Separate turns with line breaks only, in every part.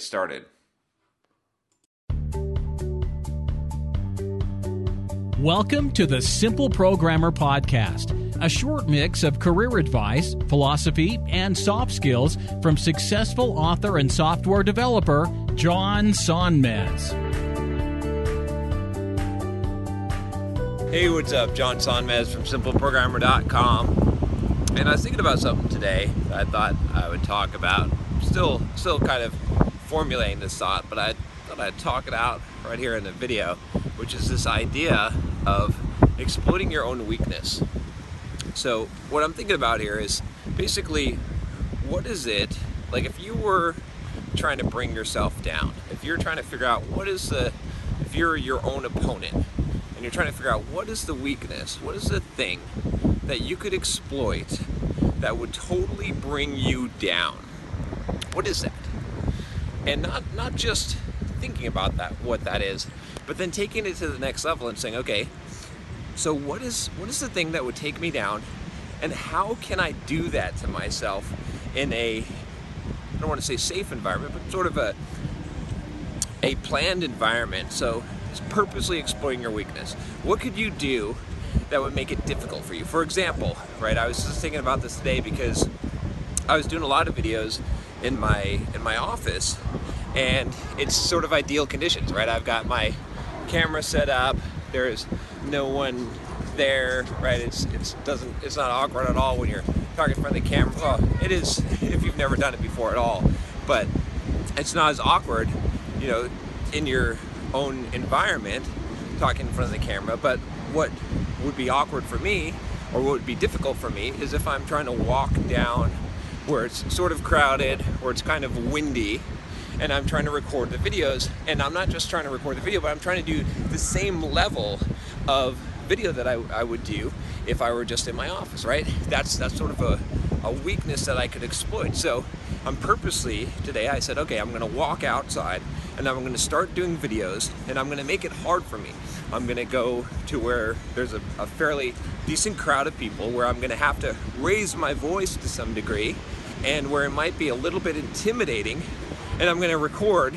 started.
Welcome to the Simple Programmer Podcast, a short mix of career advice, philosophy, and soft skills from successful author and software developer John Sonmez.
Hey, what's up? John Sonmez from simpleprogrammer.com. And I was thinking about something today that I thought I would talk about. Still still kind of formulating this thought, but I thought I'd talk it out right here in the video, which is this idea of exploiting your own weakness. So, what I'm thinking about here is basically what is it like if you were trying to bring yourself down, if you're trying to figure out what is the if you're your own opponent and you're trying to figure out what is the weakness, what is the thing that you could exploit that would totally bring you down. What is that? And not not just thinking about that what that is, but then taking it to the next level and saying, okay, so what is what is the thing that would take me down and how can I do that to myself in a I don't want to say safe environment, but sort of a a planned environment. So it's purposely exploiting your weakness. What could you do that would make it difficult for you? For example, right, I was just thinking about this today because I was doing a lot of videos in my in my office and it's sort of ideal conditions, right? I've got my camera set up. There's no one there, right? It's it's doesn't it's not awkward at all when you're talking in front of the camera. Well, it is if you've never done it before at all, but it's not as awkward, you know, in your own environment talking in front of the camera. But what would be awkward for me, or what would be difficult for me, is if I'm trying to walk down where it's sort of crowded, where it's kind of windy, and I'm trying to record the videos. And I'm not just trying to record the video, but I'm trying to do the same level of video that I, I would do if I were just in my office, right? That's that's sort of a, a weakness that I could exploit. So I'm purposely today I said, okay, I'm gonna walk outside and I'm gonna start doing videos and I'm gonna make it hard for me. I'm gonna go to where there's a, a fairly decent crowd of people where I'm gonna have to raise my voice to some degree and where it might be a little bit intimidating and I'm to record.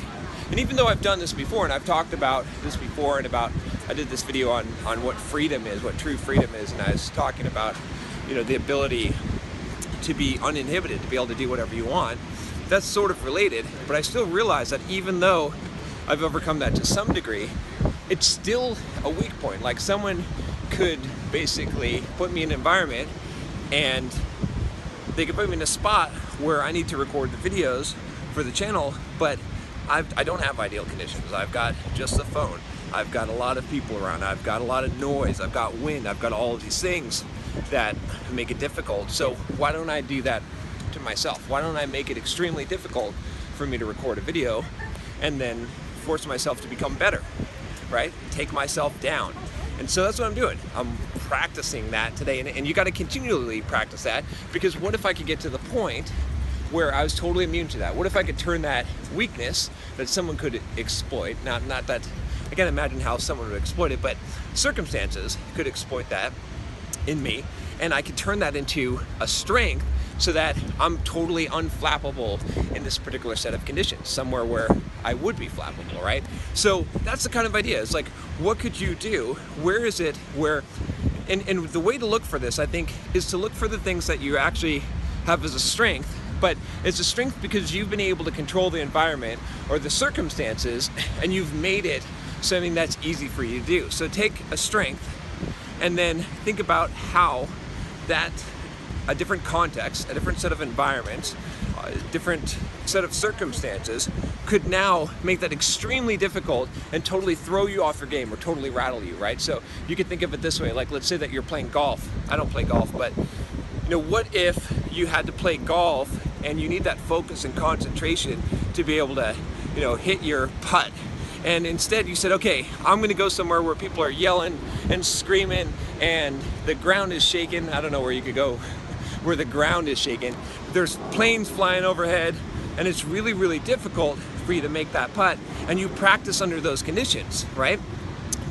And even though I've done this before and I've talked about this before and about I did this video on on what freedom is, what true freedom is, and I was talking about you know the ability to be uninhibited, to be able to do whatever you want. That's sort of related, but I still realize that even though I've overcome that to some degree, it's still a weak point. Like someone could basically put me in an environment and they could put me in a spot where I need to record the videos for the channel, but I've, I do not have ideal conditions. I've got just the phone. I've got a lot of people around. I've got a lot of noise. I've got wind. I've got all of these things that make it difficult. So why don't I do that to myself? Why don't I make it extremely difficult for me to record a video and then force myself to become better, right? Take myself down. And so that's what I'm doing. I'm practicing that today. And, and you got to continually practice that because what if I could get to the point where I was totally immune to that? What if I could turn that weakness that someone could exploit. Not not that I can't imagine how someone would exploit it, but circumstances could exploit that in me, and I could turn that into a strength so that I'm totally unflappable in this particular set of conditions, somewhere where I would be flappable, right? So that's the kind of idea. It's like, what could you do? Where is it where, and, and the way to look for this, I think, is to look for the things that you actually have as a strength but it's a strength because you've been able to control the environment or the circumstances and you've made it something that's easy for you to do. So take a strength and then think about how that a different context, a different set of environments, a different set of circumstances could now make that extremely difficult and totally throw you off your game or totally rattle you, right? So you could think of it this way, like let's say that you're playing golf. I don't play golf, but you know, what if you had to play golf and you need that focus and concentration to be able to, you know, hit your putt and instead you said, okay, I'm gonna go somewhere where people are yelling and screaming and the ground is shaking. I don't know where you could go where the ground is shaking. There's planes flying overhead and it's really, really difficult for you to make that putt and you practice under those conditions, right?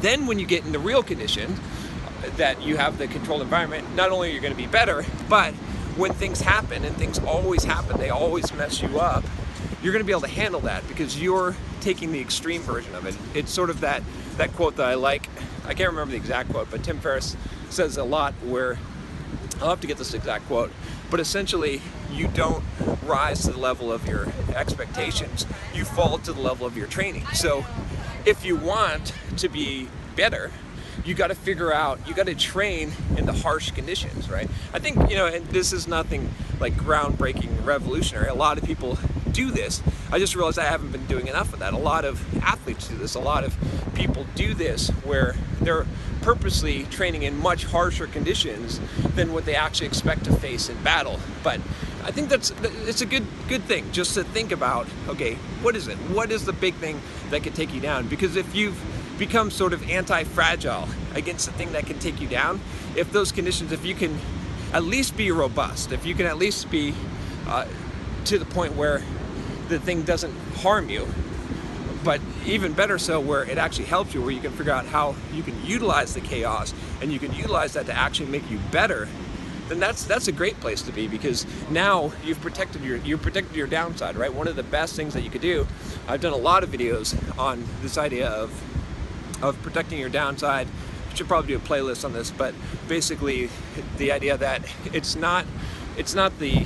Then when you get in the real condition that you have the controlled environment, not only are you gonna be better, but when things happen and things always happen, they always mess you up, you're to be able to handle that because you're taking the extreme version of it. It's sort of that that quote that I like. I can't remember the exact quote, but Tim Ferriss says a lot where I'll have to get this exact quote, but essentially you don't rise to the level of your expectations. You fall to the level of your training. So if you want to be better, you got to figure out, you got to train in the harsh conditions, right? I think, you know, and this is nothing like groundbreaking, revolutionary. A lot of people do this. I just realized I haven't been doing enough of that. A lot of athletes do this. A lot of people do this where they're purposely training in much harsher conditions than what they actually expect to face in battle. But I think that's it's a good good thing just to think about. Okay, what is it? What is the big thing that could take you down? Because if you've become sort of anti-fragile against the thing that can take you down, if those conditions, if you can at least be robust, if you can at least be uh, to the point where the thing doesn't harm you, but even better so where it actually helps you, where you can figure out how you can utilize the chaos and you can utilize that to actually make you better, then that's that's a great place to be because now you've protected your you protected your downside, right? One of the best things that you could do. I've done a lot of videos on this idea of of protecting your downside. I should probably do a playlist on this, but basically the idea that it's not it's not the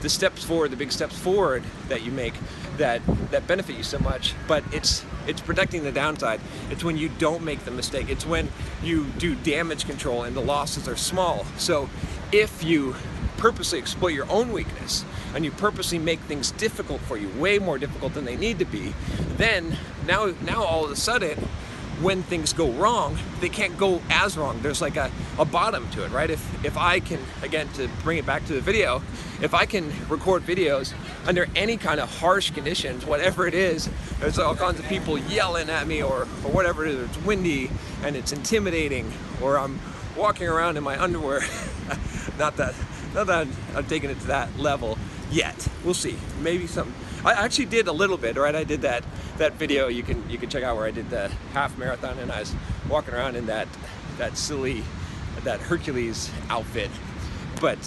the steps forward, the big steps forward that you make that that benefit you so much, but it's it's protecting the downside. It's when you don't make the mistake. It's when you do damage control and the losses are small. So if you purposely exploit your own weakness and you purposely make things difficult for you, way more difficult than they need to be, then now now all of a sudden when things go wrong, they can't go as wrong. There's like a, a bottom to it, right? If, if I can, again, to bring it back to the video, if I can record videos under any kind of harsh conditions, whatever it is, there's all kinds of people yelling at me or, or whatever it is, it's windy and it's intimidating, or I'm walking around in my underwear. not that, not that I'm taking it to that level yet. We'll see. Maybe some. I actually did a little bit, right? I did that that video you can you can check out where I did the half marathon and I was walking around in that that silly that Hercules outfit. But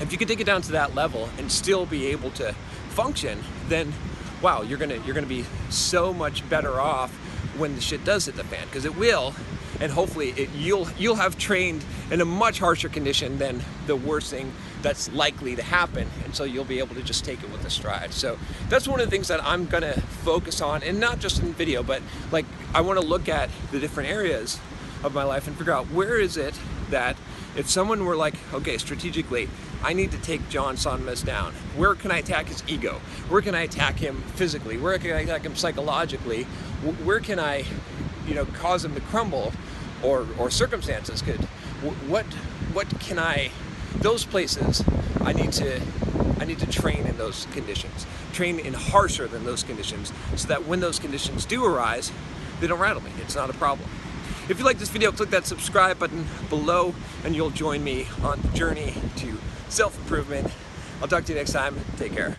if you can take it down to that level and still be able to function, then wow, you're gonna you're gonna be so much better off when the shit does hit the fan because it will and hopefully it, you'll you'll have trained in a much harsher condition than the worst thing that's likely to happen and so you'll be able to just take it with a stride so that's one of the things that i'm going to focus on and not just in video but like i want to look at the different areas of my life and figure out where is it that if someone were like okay strategically I need to take John Sonmez down. Where can I attack his ego? Where can I attack him physically? Where can I attack him psychologically? Where can I, you know, cause him to crumble or, or circumstances could, what, what can I, those places, I need to, I need to train in those conditions, train in harsher than those conditions, so that when those conditions do arise, they don't rattle me. It's not a problem. If you like this video, click that subscribe button below and you'll join me on the journey to self-improvement. I'll talk to you next time. Take care.